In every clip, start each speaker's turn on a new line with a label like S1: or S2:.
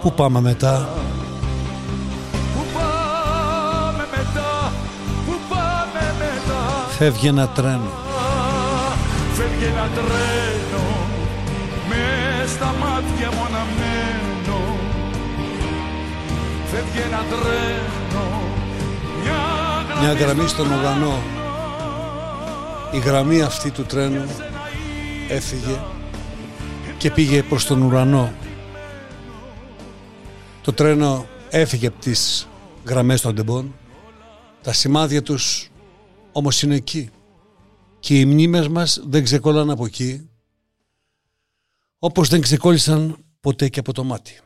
S1: Πού πάμε μετά;
S2: Πού πάμε μετά, πού πάμε μετά;
S1: Φεύγει ένα τρένο.
S2: Φεύγει ένα τρένο. Με στα μάτια μου αναμένω Φεύγει ένα τρένο. Μια
S1: Μια γραμμή στον ουρανό. Η γραμμή αυτή του τρένου έφυγε και πήγε προς τον ουρανό Το τρένο έφυγε από τις γραμμές των τεμπών Τα σημάδια τους όμως είναι εκεί και οι μνήμες μας δεν ξεκόλλαν από εκεί όπως δεν ξεκόλλησαν ποτέ και από το μάτι.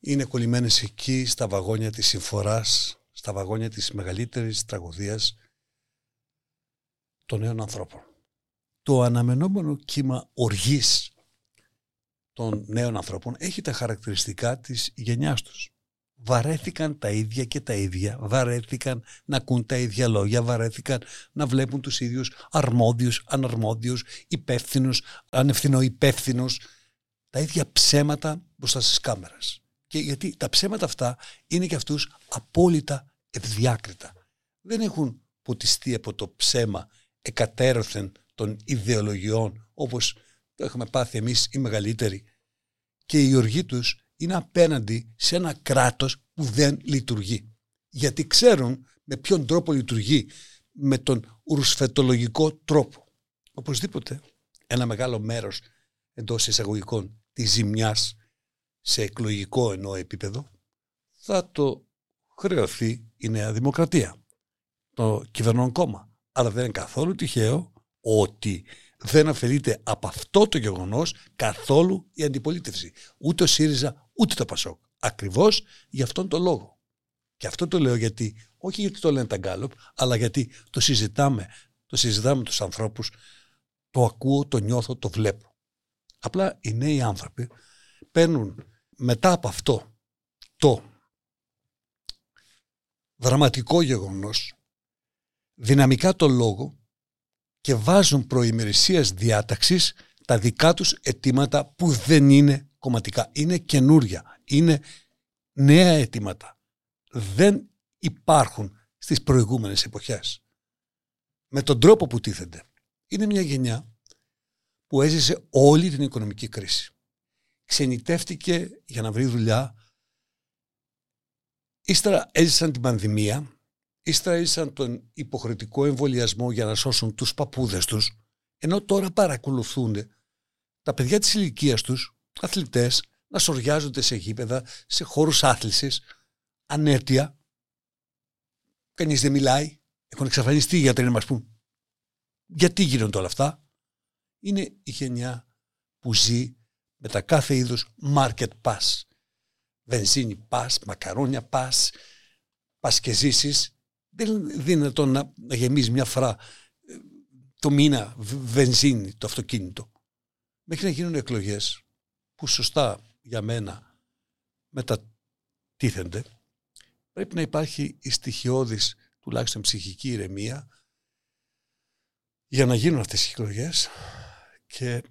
S1: Είναι κολλημένες εκεί στα βαγόνια της συμφοράς, στα βαγόνια της μεγαλύτερης τραγωδίας των νέων ανθρώπων. Το αναμενόμενο κύμα οργής των νέων ανθρώπων έχει τα χαρακτηριστικά της γενιάς τους. Βαρέθηκαν τα ίδια και τα ίδια, βαρέθηκαν να ακούν τα ίδια λόγια, βαρέθηκαν να βλέπουν τους ίδιους αρμόδιους, αναρμόδιους, υπεύθυνους, ανευθυνό υπεύθυνους, τα ίδια ψέματα μπροστά στις κάμερες. Και γιατί τα ψέματα αυτά είναι και αυτούς απόλυτα ευδιάκριτα. Δεν έχουν ποτιστεί από το ψέμα εκατέρωθεν των ιδεολογιών όπως το έχουμε πάθει εμείς οι μεγαλύτεροι και η οργή τους είναι απέναντι σε ένα κράτος που δεν λειτουργεί. Γιατί ξέρουν με ποιον τρόπο λειτουργεί, με τον ουρσφετολογικό τρόπο. Οπωσδήποτε ένα μεγάλο μέρος εντός εισαγωγικών της ζημιάς σε εκλογικό εννοώ επίπεδο θα το χρεωθεί η Νέα Δημοκρατία, το κυβερνών κόμμα. Αλλά δεν είναι καθόλου τυχαίο ότι δεν αφαιρείται από αυτό το γεγονός καθόλου η αντιπολίτευση. Ούτε ο ΣΥΡΙΖΑ ούτε το ΠΑΣΟΚ. Ακριβώς για αυτόν τον λόγο. Και αυτό το λέω γιατί, όχι γιατί το λένε τα γκάλωπ, αλλά γιατί το συζητάμε, το συζητάμε τους ανθρώπους, το ακούω, το νιώθω, το βλέπω. Απλά οι νέοι άνθρωποι παίρνουν μετά από αυτό το δραματικό γεγονός δυναμικά το λόγο και βάζουν προημερησίας διάταξης τα δικά τους αιτήματα που δεν είναι κομματικά. Είναι καινούρια, είναι νέα αιτήματα. Δεν υπάρχουν στις προηγούμενες εποχές. Με τον τρόπο που τίθενται. Είναι μια γενιά που έζησε όλη την οικονομική κρίση. Ξενιτεύτηκε για να βρει δουλειά. Ύστερα έζησαν την πανδημία ύστερα ήσαν τον υποχρεωτικό εμβολιασμό για να σώσουν τους παππούδες τους, ενώ τώρα παρακολουθούν τα παιδιά της ηλικίας τους, αθλητές, να σοριάζονται σε γήπεδα, σε χώρους άθλησης, ανέτεια. Κανείς δεν μιλάει. Έχουν εξαφανιστεί οι γιατροί να μας πούν. Γιατί γίνονται όλα αυτά; Είναι η γενιά που ζει με τα κάθε είδους market pass. Βενζίνη pass, μακαρόνια pass, πας και ζήσεις δεν είναι δυνατόν να, να γεμίζει μια φορά ε, το μήνα βενζίνη το αυτοκίνητο. Μέχρι να γίνουν εκλογές που σωστά για μένα μετατίθενται πρέπει να υπάρχει η στοιχειώδης τουλάχιστον ψυχική ηρεμία για να γίνουν αυτές οι εκλογές και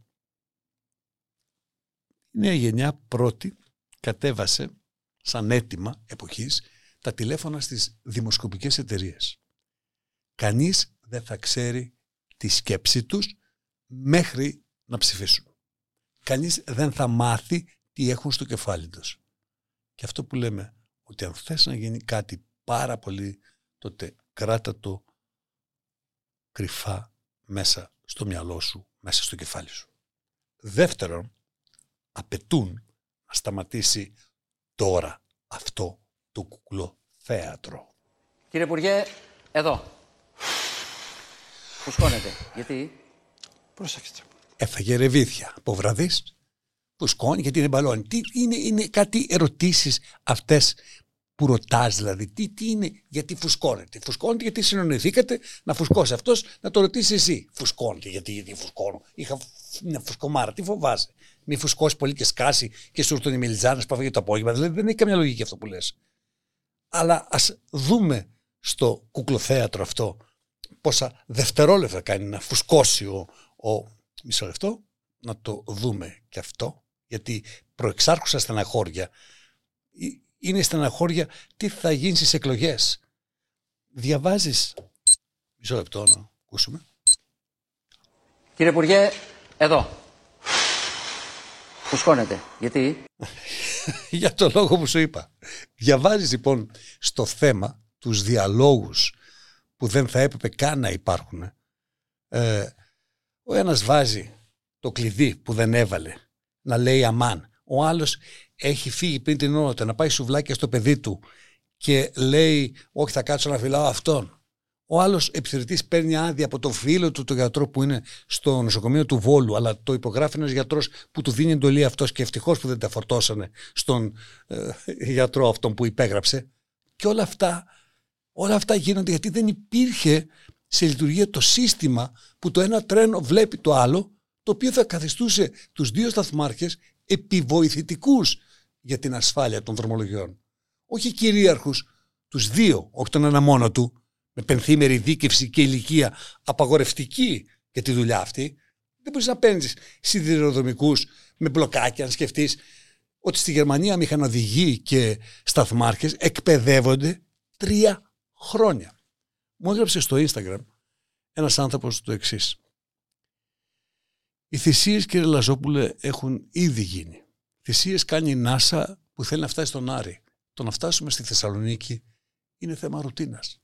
S1: η νέα γενιά πρώτη κατέβασε σαν αίτημα εποχής τα τηλέφωνα στις δημοσκοπικές εταιρείες. Κανείς δεν θα ξέρει τη σκέψη τους μέχρι να ψηφίσουν. Κανείς δεν θα μάθει τι έχουν στο κεφάλι τους. Και αυτό που λέμε, ότι αν θες να γίνει κάτι πάρα πολύ, τότε κράτα το κρυφά μέσα στο μυαλό σου, μέσα στο κεφάλι σου. Δεύτερον, απαιτούν να σταματήσει τώρα αυτό το κουκλό θέατρο.
S3: Κύριε Υπουργέ, εδώ. Φουσκώνετε. Γιατί;
S1: Πρόσεξτε. Έφαγε ρεβίθια από βραδείς. Φουσκώνει γιατί είναι μπαλόνι. Τι είναι, είναι κάτι ερωτήσεις αυτές που ρωτάς δηλαδή. Τι, τι είναι, γιατί φουσκώνεται. Φουσκώνεται γιατί συνονεθήκατε να φουσκώσει αυτός, να το ρωτήσεις εσύ. Φουσκώνεται γιατί, γιατί φουσκώνω. Είχα μια φουσκομάρα, τι φοβάσαι. Μη φουσκώσεις πολύ και σκάσει και σου έρθουν οι μελιτζάνε που το απόγευμα. Δηλαδή δεν έχει καμία λογική αυτό που λες. Αλλά ας δούμε στο κουκλοθέατρο αυτό πόσα δευτερόλεπτα κάνει να φουσκώσει ο, ο μισό λεπτό, να το δούμε και αυτό, γιατί προεξάρχουσα στεναχώρια είναι στεναχώρια τι θα γίνει στις εκλογές. Διαβάζεις. Μισό λεπτό να ακούσουμε.
S3: Κύριε Υπουργέ, εδώ. Φουσκώνεται. Γιατί;
S1: Για το λόγο που σου είπα. Διαβάζεις λοιπόν στο θέμα τους διαλόγους που δεν θα έπρεπε καν να υπάρχουν. Ε, ο ένας βάζει το κλειδί που δεν έβαλε να λέει αμάν. Ο άλλος έχει φύγει πριν την ώρα να πάει σουβλάκια στο παιδί του και λέει όχι θα κάτσω να φυλάω αυτόν. Ο άλλος επιθετητή παίρνει άδεια από τον φίλο του, τον γιατρό που είναι στο νοσοκομείο του Βόλου, αλλά το υπογράφει ένας γιατρός που του δίνει εντολή αυτός και ευτυχώς που δεν τα φορτώσανε στον ε, γιατρό αυτόν που υπέγραψε. Και όλα αυτά, όλα αυτά γίνονται γιατί δεν υπήρχε σε λειτουργία το σύστημα που το ένα τρένο βλέπει το άλλο, το οποίο θα καθιστούσε τους δύο σταθμάρχες επιβοηθητικούς για την ασφάλεια των δρομολογιών. Όχι κυρίαρχους, τους δύο, όχι τον ένα μόνο του, με πενθήμερη δίκευση και ηλικία απαγορευτική για τη δουλειά αυτή. Δεν μπορείς να παίρνεις σιδηροδρομικούς με μπλοκάκια, αν σκεφτείς ότι στη Γερμανία μηχανοδηγοί και σταθμάρχες εκπαιδεύονται τρία χρόνια. Μου έγραψε στο Instagram ένας άνθρωπος το εξής. Οι θυσίες, κύριε Λαζόπουλε, έχουν ήδη γίνει. Θυσίες κάνει η ΝΑΣΑ που θέλει να φτάσει στον Άρη. Το να φτάσουμε στη Θεσσαλονίκη είναι θέμα ρουτίνας.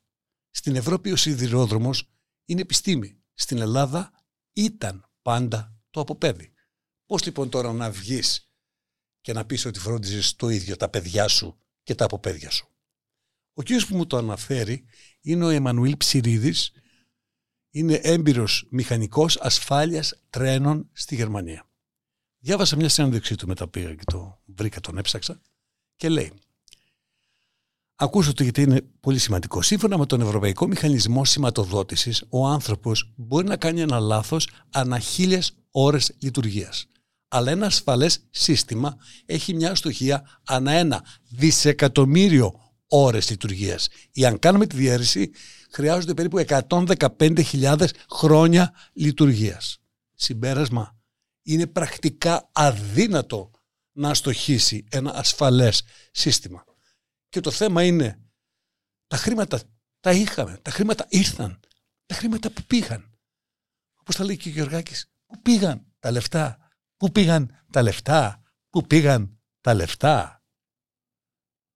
S1: Στην Ευρώπη ο σιδηρόδρομος είναι επιστήμη. Στην Ελλάδα ήταν πάντα το αποπέδι. Πώς λοιπόν τώρα να βγεις και να πεις ότι φρόντιζες το ίδιο τα παιδιά σου και τα αποπέδια σου; Ο κύριος που μου το αναφέρει είναι ο Εμμανουήλ Ψηρίδης, είναι έμπειρος μηχανικός ασφάλειας τρένων στη Γερμανία. Διάβασα μια συνέντευξή του μετά πήγα και το βρήκα, τον έψαξα και λέει Ακούσω το γιατί είναι πολύ σημαντικό. Σύμφωνα με τον Ευρωπαϊκό Μηχανισμό Σηματοδότησης, ο άνθρωπος μπορεί να κάνει ένα λάθος ανά χίλιες ώρες λειτουργίας. Αλλά ένα ασφαλές σύστημα έχει μια αστοχία ανά ένα δισεκατομμύριο ώρες λειτουργίας. Ή αν κάνουμε τη διαίρεση, χρειάζονται περίπου 115.000 χρόνια λειτουργίας. Συμπέρασμα, είναι πρακτικά αδύνατο να αστοχήσει ένα ασφαλές σύστημα. Και το θέμα είναι, τα χρήματα τα είχαμε, τα χρήματα ήρθαν, τα χρήματα που πήγαν. Όπως θα λέει και ο Γεωργάκης, πού πήγαν τα λεφτά, πού πήγαν τα λεφτά, πού πήγαν τα λεφτά.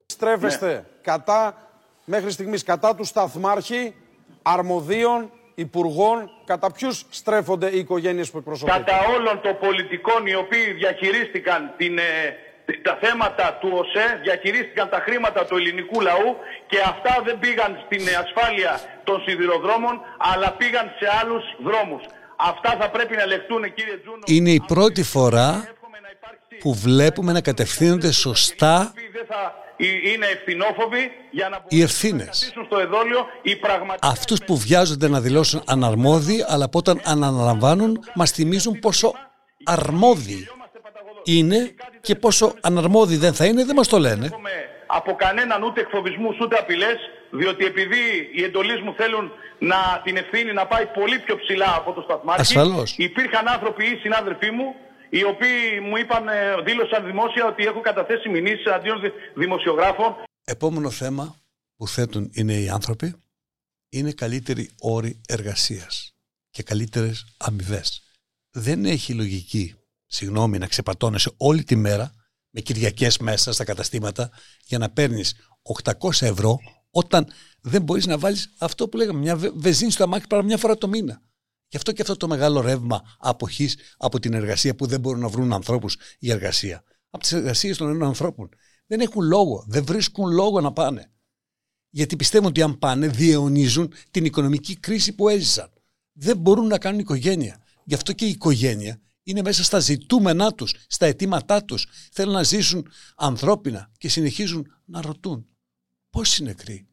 S4: Στρέφεστε κατά, μέχρι στιγμής, κατά του σταθμάρχη, αρμοδίων, υπουργών, κατά ποιους στρέφονται οι οικογένειες που εκπροσωπούνται.
S5: κατά όλων των πολιτικών οι οποίοι διαχειρίστηκαν την, ε, τα θέματα του ΟΣΕ, διαχειρίστηκαν τα χρήματα του ελληνικού λαού και αυτά δεν πήγαν στην ασφάλεια των σιδηροδρόμων, αλλά πήγαν σε άλλους δρόμους. Αυτά θα πρέπει να λεχτούν, κύριε Τζούνο.
S1: Είναι η πρώτη φορά που βλέπουμε να κατευθύνονται σωστά
S5: Δεν θα είναι ευθυνόφοβοι για να
S1: οι ευθύνες.
S5: κρατήσουν στο εδόλιο οι πραγματικά
S1: Αυτούς που βιάζονται να δηλώσουν αναρμόδιοι, αλλά που όταν αναλαμβάνουν μας θυμίζουν πόσο αρμόδιοι είναι και πόσο αναρμόδιοι δεν θα είναι, δεν μας το λένε.
S5: έχουμε από κανέναν ούτε εκφοβισμούς ούτε απειλές, διότι επειδή οι εντολείς μου θέλουν να, την ευθύνη να πάει πολύ πιο ψηλά από το σταθμάρχη.
S1: Ασφαλώς.
S5: Υπήρχαν άνθρωποι ή συνάδελφοί μου, οι οποίοι μου είπαν, ε, δήλωσαν δημόσια ότι έχω καταθέσει μηνύσεις αντίον δη- δημοσιογράφων.
S1: Επόμενο θέμα που θέτουν είναι οι άνθρωποι είναι καλύτεροι όροι εργασίας και καλύτερες αμοιβές. Δεν έχει λογική, συγγνώμη, να ξεπατώνεσαι όλη τη μέρα με Κυριακές μέσα στα καταστήματα για να παίρνεις 800 ευρώ όταν δεν μπορείς να βάλεις αυτό που λέγαμε, μια βε- βενζίνη στο αμάξι παρά μια φορά το μήνα. Γι' αυτό και αυτό το μεγάλο ρεύμα αποχής από την εργασία που δεν μπορούν να βρουν ανθρώπους για εργασία. Από τις εργασίες των νέων ανθρώπων. Δεν έχουν λόγο, δεν βρίσκουν λόγο να πάνε. Γιατί πιστεύουν ότι αν πάνε διαιωνίζουν την οικονομική κρίση που έζησαν. Δεν μπορούν να κάνουν οικογένεια. Γι' αυτό και η οικογένεια είναι μέσα στα ζητούμενά τους, στα αιτήματά τους. Θέλουν να ζήσουν ανθρώπινα και συνεχίζουν να ρωτούν πόσοι νεκροί,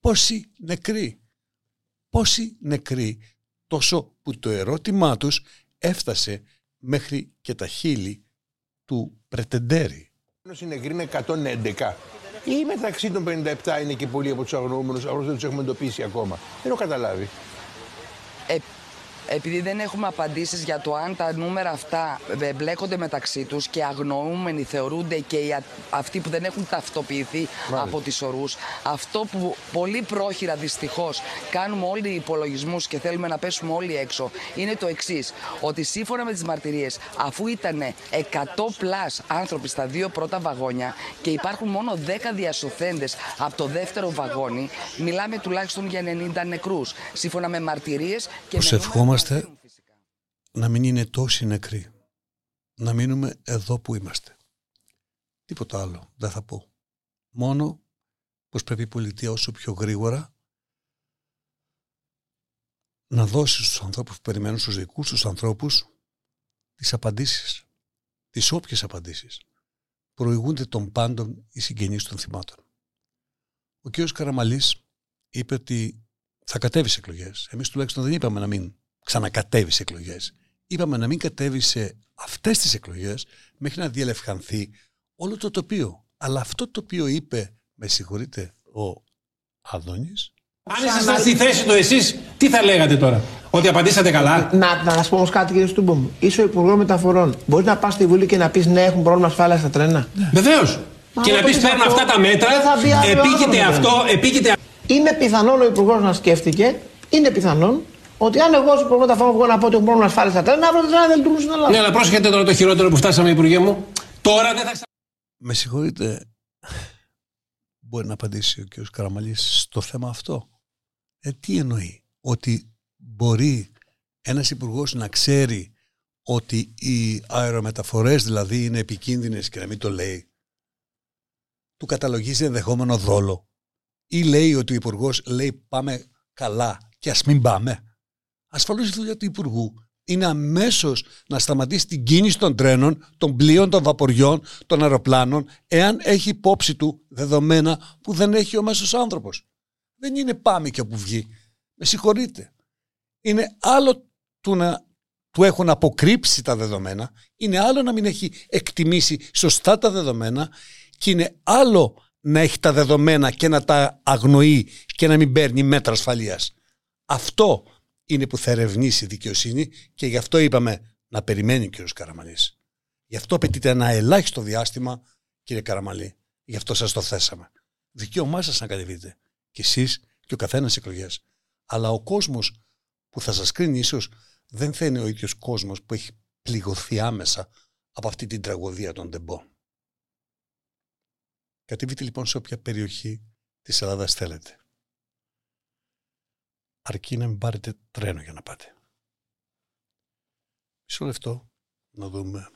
S1: πόσοι νεκροί, πόσοι νεκροί, τόσο που το ερώτημά τους έφτασε μέχρι και τα χείλη του πρετεντέρη.
S6: είναι γκριν 111 ή μεταξύ των 57 είναι και πολλοί από τους αγνοούμενους, απλώ δεν τους έχουμε εντοπίσει ακόμα. Δεν έχω καταλάβει.
S7: Ε, επειδή δεν έχουμε απαντήσεις για το αν τα νούμερα αυτά ε, μπλέκονται μεταξύ τους και αγνοούμενοι θεωρούνται και οι α- αυτοί που δεν έχουν ταυτοποιηθεί από τις ορούς, αυτό που πολύ πρόχειρα δυστυχώς κάνουμε όλοι οι υπολογισμούς και θέλουμε να πέσουμε όλοι έξω, είναι το εξής. Ότι σύμφωνα με τις μαρτυρίες, αφού ήταν 100 πλάς άνθρωποι στα δύο πρώτα βαγόνια και υπάρχουν μόνο 10 διασωθέντες από το δεύτερο βαγόνι, μιλάμε τουλάχιστον για 90 νεκρούς. Σύμφωνα με μαρτυρίες και με νούμερα που
S1: Προσευχόμαστε
S7: αναφέρουν φυσικά.
S1: να μην είναι τόσοι νεκροί. Να μείνουμε εδώ που είμαστε. Τίποτα άλλο δεν θα πω. Μόνο πως πρέπει η πολιτεία όσο πιο γρήγορα να δώσει στους ανθρώπους που περιμένουν στους δικούς τους ανθρώπους τις απαντήσεις. Τις όποιες απαντήσεις. Προηγούνται των πάντων οι συγγενείς των θυμάτων. Ο κ. Καραμαλής είπε ότι θα κατέβεις σε εκλογές. Εμείς τουλάχιστον δεν είπαμε να μην ξανακατέβει σε εκλογές. Είπαμε να μην κατέβει σε αυτές τις εκλογές μέχρι να διελευχανθεί όλο το τοπίο. Αλλά αυτό το οποίο είπε, με συγχωρείτε, ο Αδόνης,
S8: Αν ήσασταν στη θέση του εσείς, τι θα λέγατε τώρα, Ότι απαντήσατε καλά;
S9: Να, να σα πω όμως κάτι, κύριε Στούμπομ. Είσαι ο Υπουργός Μεταφορών. Μπορείς να πας στη Βουλή και να πεις ναι, έχουν πρόβλημα ασφάλεια στα τρένα.
S8: Βεβαίως.
S9: Μα
S8: Και
S9: αν
S8: να
S9: το
S8: πεις
S9: πεις
S8: παίρνω
S9: αυτό,
S8: αυτά τα μέτρα,
S9: δεν θα μπει άλλο
S8: επίκειται
S9: άνθρωπο,
S8: αυτό, επίκειται
S9: Είναι πιθανόν ο Υπουργός να σκέφτηκε, είναι πιθανόν, ότι αν εγώ ω Υπουργό Μεταφορών βγω να πω ότι έχουν πρόβλημα ασφάλεια στα τρένα, αύριο τα τρένα δεν λειτουργούν στην Ελλάδα.
S8: Ναι, αλλά πρόσεχετε τώρα το χειρότερο που φτάσαμε, Υπουργέ μου. Τώρα δεν θα
S1: με συγχωρείτε, μπορεί να απαντήσει ο κ. Καραμαλής στο θέμα αυτό. Ε, τι εννοεί, ότι μπορεί ένας υπουργός να ξέρει ότι οι αερομεταφορές δηλαδή είναι επικίνδυνες και να μην το λέει; Του καταλογίζει ενδεχόμενο δόλο. Ή λέει ότι ο υπουργός λέει πάμε καλά και ας μην πάμε. Ασφαλώς η δουλειά του υπουργού είναι αμέσως να σταματήσει την κίνηση των τρένων, των πλοίων, των βαποριών, των αεροπλάνων, εάν έχει υπόψη του δεδομένα που δεν έχει ο μέσος άνθρωπος. Δεν είναι πάμε και όπου βγει. Με συγχωρείτε. Είναι άλλο του να του έχουν αποκρύψει τα δεδομένα, είναι άλλο να μην έχει εκτιμήσει σωστά τα δεδομένα και είναι άλλο να έχει τα δεδομένα και να τα αγνοεί και να μην παίρνει μέτρα ασφαλείας. Αυτό είναι που θα ερευνήσει η δικαιοσύνη και γι' αυτό είπαμε να περιμένει ο κ. Καραμαλής. Γι' αυτό απαιτείται ένα ελάχιστο διάστημα, κύριε Καραμαλή. Γι' αυτό σας το θέσαμε. Δικαίωμά σας να κατεβείτε. Και εσείς και ο καθένας εκλογές. Αλλά ο κόσμος που θα σας κρίνει ίσως δεν θα είναι ο ίδιος κόσμος που έχει πληγωθεί άμεσα από αυτή την τραγωδία των τεμπών. Κατεβείτε λοιπόν σε όποια περιοχή της Ελλάδας θέλετε. Αρκεί να μην πάρετε τρένο για να πάτε. Μισό λεπτό να δούμε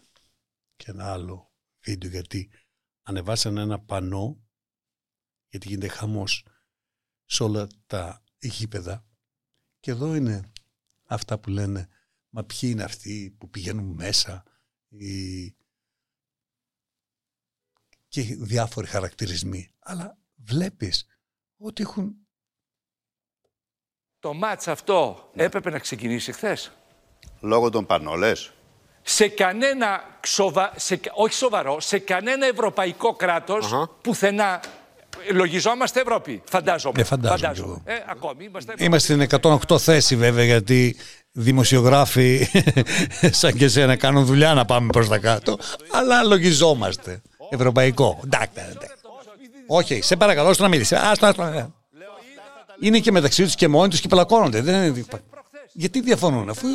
S1: και ένα άλλο βίντεο γιατί ανεβάσανε ένα πανό γιατί γίνεται χαμός σε όλα τα γήπεδα και εδώ είναι αυτά που λένε μα ποιοι είναι αυτοί που πηγαίνουν μέσα οι... και διάφοροι χαρακτηρισμοί αλλά βλέπεις ότι έχουν
S10: Το μάτς αυτό έπρεπε να ξεκινήσει χθες.
S11: Λόγω των πανόλες.
S10: Σε κανένα, ξοβα... σε... όχι σοβαρό, σε κανένα ευρωπαϊκό κράτος, πουθενά, λογιζόμαστε Ευρώπη, φαντάζομαι.
S1: Ε, φαντάζομαι κι εγώ.
S10: Ε, ακόμη είμαστε
S1: Είμαστε στην 108 θέση βέβαια γιατί δημοσιογράφοι σαν και εσένα κάνουν δουλειά να πάμε προς τα κάτω αλλά λογιζόμαστε. Ευρωπαϊκό. Εντάξει, εντάξει. Όχι, σε παρακαλώ στο να μιλήσεις. Άστο, άστο. Ναι. Είναι και μεταξύ τους και μόνοι τους και πλακώνονται. Δεν είναι... Γιατί διαφωνούν αφού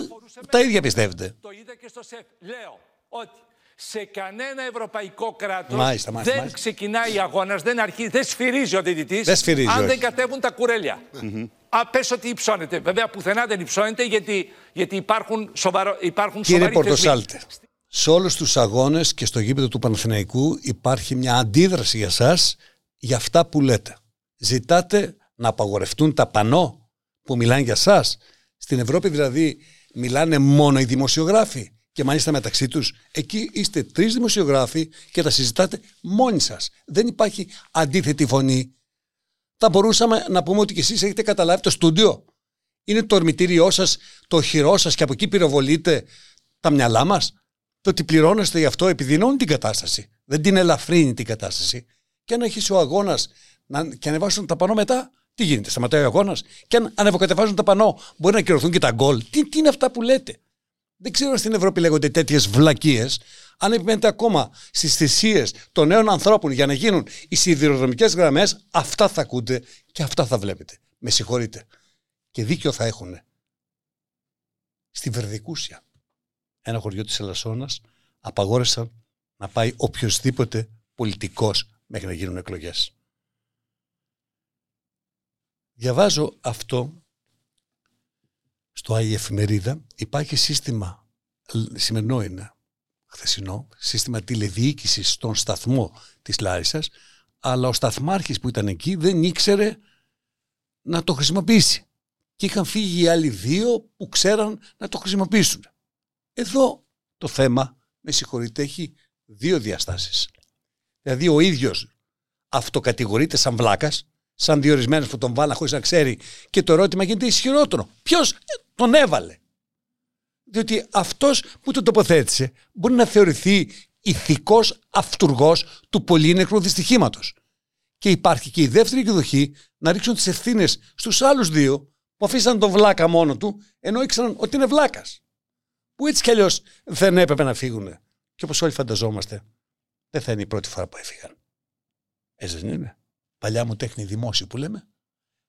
S1: τα ίδια πιστεύετε.
S10: Το είδα και στο ΣΕΦ. Λέω ότι σε κανένα ευρωπαϊκό κράτος
S1: Μάλιστα, μάλιστα,
S10: δεν
S1: μάλιστα.
S10: ξεκινάει αγώνας, δεν αρχίζει, δεν σφυρίζει ο διαιτητής.
S1: Δεν σφυρίζει,
S10: Αν
S1: όχι.
S10: δεν κατέβουν τα κουρέλια. Α, πες ότι υψώνεται. Βέβαια, πουθενά δεν υψώνεται γιατί, γιατί υπάρχουν, σοβαρο, υπάρχουν
S1: Κύριε
S10: σοβαροί θεσμοί.
S1: Πορτοσάλτε, σε όλους τους αγώνες και στο γήπεδο του Παναθηναϊκού υπάρχει μια αντίδραση για σας για αυτά που λέτε. Ζητάτε να απαγορευτούν τα πανό που μιλάνε για σας. Στην Ευρώπη δηλαδή μιλάνε μόνο οι δημοσιογράφοι και μάλιστα μεταξύ τους. Εκεί είστε τρεις δημοσιογράφοι και τα συζητάτε μόνοι σας. Δεν υπάρχει αντίθετη φωνή. Θα μπορούσαμε να πούμε ότι και εσείς έχετε καταλάβει το στούντιο. Είναι το ορμητήριό σας, το χειρό σας και από εκεί πυροβολείτε τα μυαλά μας. Το ότι πληρώνεστε γι' αυτό επιδεινώνει την κατάσταση. Δεν την ελαφρύνει την κατάσταση. Και αν έχει ο αγώνας να... και ανεβάσουν τα πάνω μετά, Τι γίνεται, σταματάει ο αγώνας; Και αν ανεβοκατεβάζουν τα πανό, μπορεί να κυρωθούν και τα γκολ. Τι, τι είναι αυτά που λέτε; Δεν ξέρω αν στην Ευρώπη λέγονται τέτοιες βλακίες. Αν επιμένετε ακόμα στις θυσίες των νέων ανθρώπων για να γίνουν οι σιδηροδρομικές γραμμές, αυτά θα ακούτε και αυτά θα βλέπετε. Με συγχωρείτε. Και δίκιο θα έχουν. Στη Βερδικούσια, ένα χωριό της Ελασσόνας, απαγόρευσαν να πάει οποιοδήποτε πολιτικός μέχρι να γίνουν εκλογές. Διαβάζω αυτό στο Άγια Εφημερίδα. Υπάρχει σύστημα, σημερινό είναι, χθεσινό, σύστημα τηλεδιοίκησης στον σταθμό της Λάρισας, αλλά ο σταθμάρχης που ήταν εκεί δεν ήξερε να το χρησιμοποιήσει. Και είχαν φύγει οι άλλοι δύο που ξέραν να το χρησιμοποιήσουν. Εδώ το θέμα, με συγχωρείτε, έχει δύο διαστάσεις. Δηλαδή ο ίδιος αυτοκατηγορείται σαν βλάκας, σαν διορισμένο που τον βάλα χωρίς να ξέρει, και το ερώτημα γίνεται ισχυρότερο. Ποιος τον έβαλε; Διότι αυτός που τον τοποθέτησε μπορεί να θεωρηθεί ηθικός αυτούργος του πολύ νεκρού δυστυχήματος. Και υπάρχει και η δεύτερη εκδοχή να ρίξουν τις ευθύνες στους άλλους δύο που αφήσαν τον βλάκα μόνο του, ενώ ήξεραν ότι είναι βλάκας. Που έτσι κι αλλιώς δεν έπρεπε να φύγουν. Και όπως όλοι φανταζόμαστε, δεν θα είναι η πρώτη φορά που έφυγαν. Έτσι δεν είναι παλιά μου τέχνη δημόσιο που λέμε,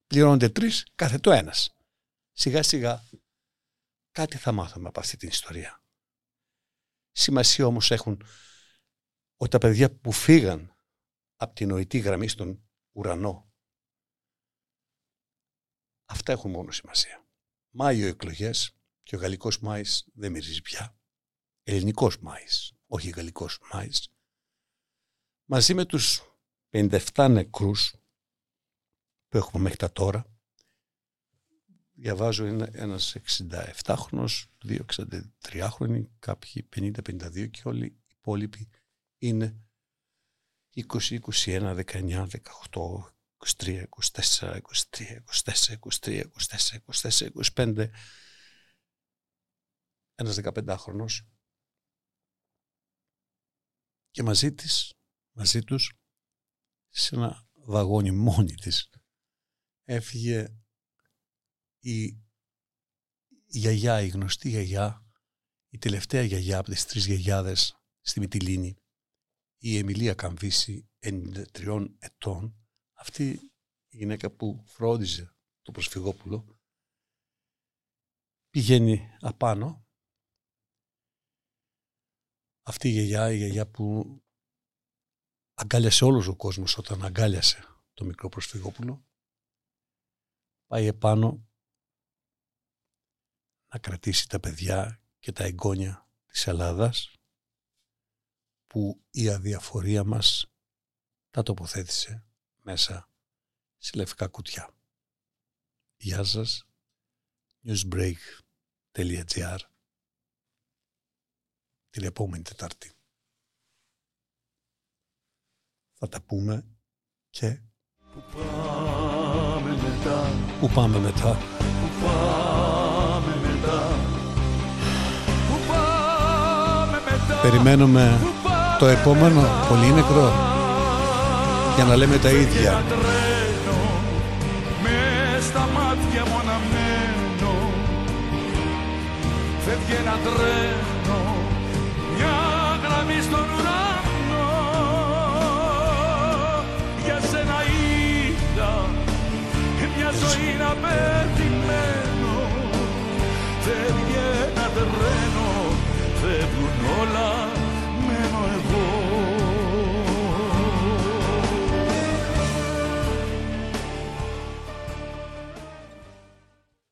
S1: πληρώνονται τρεις κάθε το ένας. Σιγά σιγά κάτι θα μάθουμε από αυτή την ιστορία. Σημασία όμως έχουν ότι τα παιδιά που φύγαν από την νοητή γραμμή στον ουρανό αυτά έχουν μόνο σημασία. Μάιο εκλογές και ο γαλλικός Μάης δεν μυρίζει πια. Ελληνικός Μάης, όχι γαλλικός Μάης. Μαζί με τους 57 νεκρούς που έχουμε μέχρι τα τώρα. Διαβάζω είναι ένας 67χρονος, δύο 63χρονοι, κάποιοι 50-52 και όλοι οι υπόλοιποι είναι 20, 21, 19, 18, 23, 24, 23, 24, 23, 24, 24, 25, ένας 15χρονος και μαζί της, μαζί τους σε ένα βαγόνι μόνη της έφυγε η γιαγιά, η γνωστή γιαγιά, η τελευταία γιαγιά από τις τρεις γιαγιάδες στη Μυτιλίνη, η Εμιλία Καμβίση, 93 ετών, αυτή η γυναίκα που φρόντιζε το προσφυγόπουλο, πηγαίνει απάνω. Αυτή η γιαγιά, η γιαγιά που αγκάλιασε όλος ο κόσμος όταν αγκάλιασε το μικρό προσφυγόπουλο. Πάει επάνω να κρατήσει τα παιδιά και τα εγγόνια της Ελλάδας που η αδιαφορία μας τα τοποθέτησε μέσα σε λευκά κουτιά. Γεια σας. newsbreak.gr την επόμενη Τετάρτη θα τα πούμε και
S2: Πού πάμε μετά.
S1: Πού πάμε μετά.
S2: Πού πάμε μετά. Πού πάμε μετά.
S1: Περιμένουμε το επόμενο πολύ νεκρό για να λέμε τα ίδια.
S2: Ένα τρένο με στα μάτια μου αναμένω Φεύγει ένα τρένο μια γραμμή στον ουρανό ζωή να πετυχαίνω Φεύγει ένα τρένο, φεύγουν όλα, μένω εγώ.